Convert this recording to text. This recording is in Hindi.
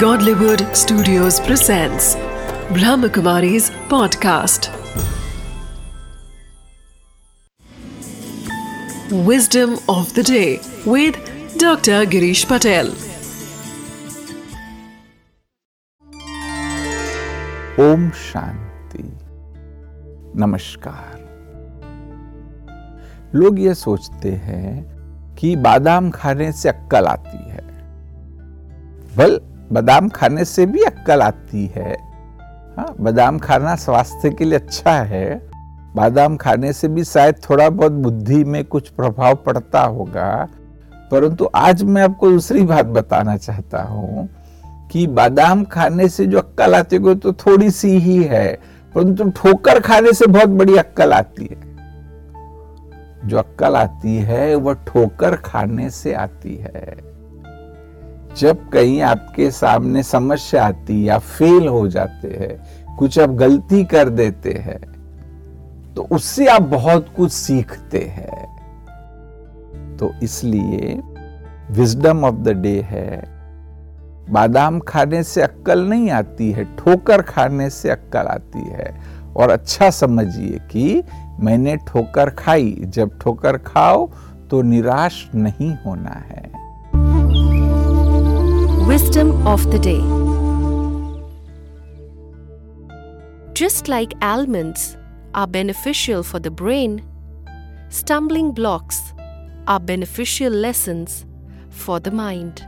Godlywood Studios presents Brahmakumari's podcast. Wisdom of the day with Dr. Girish Patel. Om Shanti नमस्कार लोग ये सोचते हैं कि बादाम खाने से अक्कल आती है बल बादाम खाने से भी अक्कल आती है। हाँ बादाम खाना स्वास्थ्य के लिए अच्छा है। बादाम खाने से भी शायद थोड़ा बहुत बुद्धि में कुछ प्रभाव पड़ता होगा। परंतु आज मैं आपको दूसरी बात बताना चाहता हूँ कि बादाम खाने से जो अक्कल आती है तो थोड़ी सी ही है, परंतु ठोकर खाने से बहुत बड़ी अक्कल आती है। जो अक्कल आती है वह ठोकर खाने से आती है। जब कहीं आपके सामने समस्या आती या फेल हो जाते हैं, कुछ आप गलती कर देते हैं तो उससे आप बहुत कुछ सीखते हैं। तो इसलिए विजडम ऑफ़ द डे है। बादाम खाने से अक्कल नहीं आती है, ठोकर खाने से अक्कल आती है। और अच्छा समझिए कि मैंने ठोकर खाई, जब ठोकर खाओ तो निराश नहीं होना है। Wisdom of the day Just like almonds are beneficial for the brain, stumbling blocks are beneficial lessons for the mind.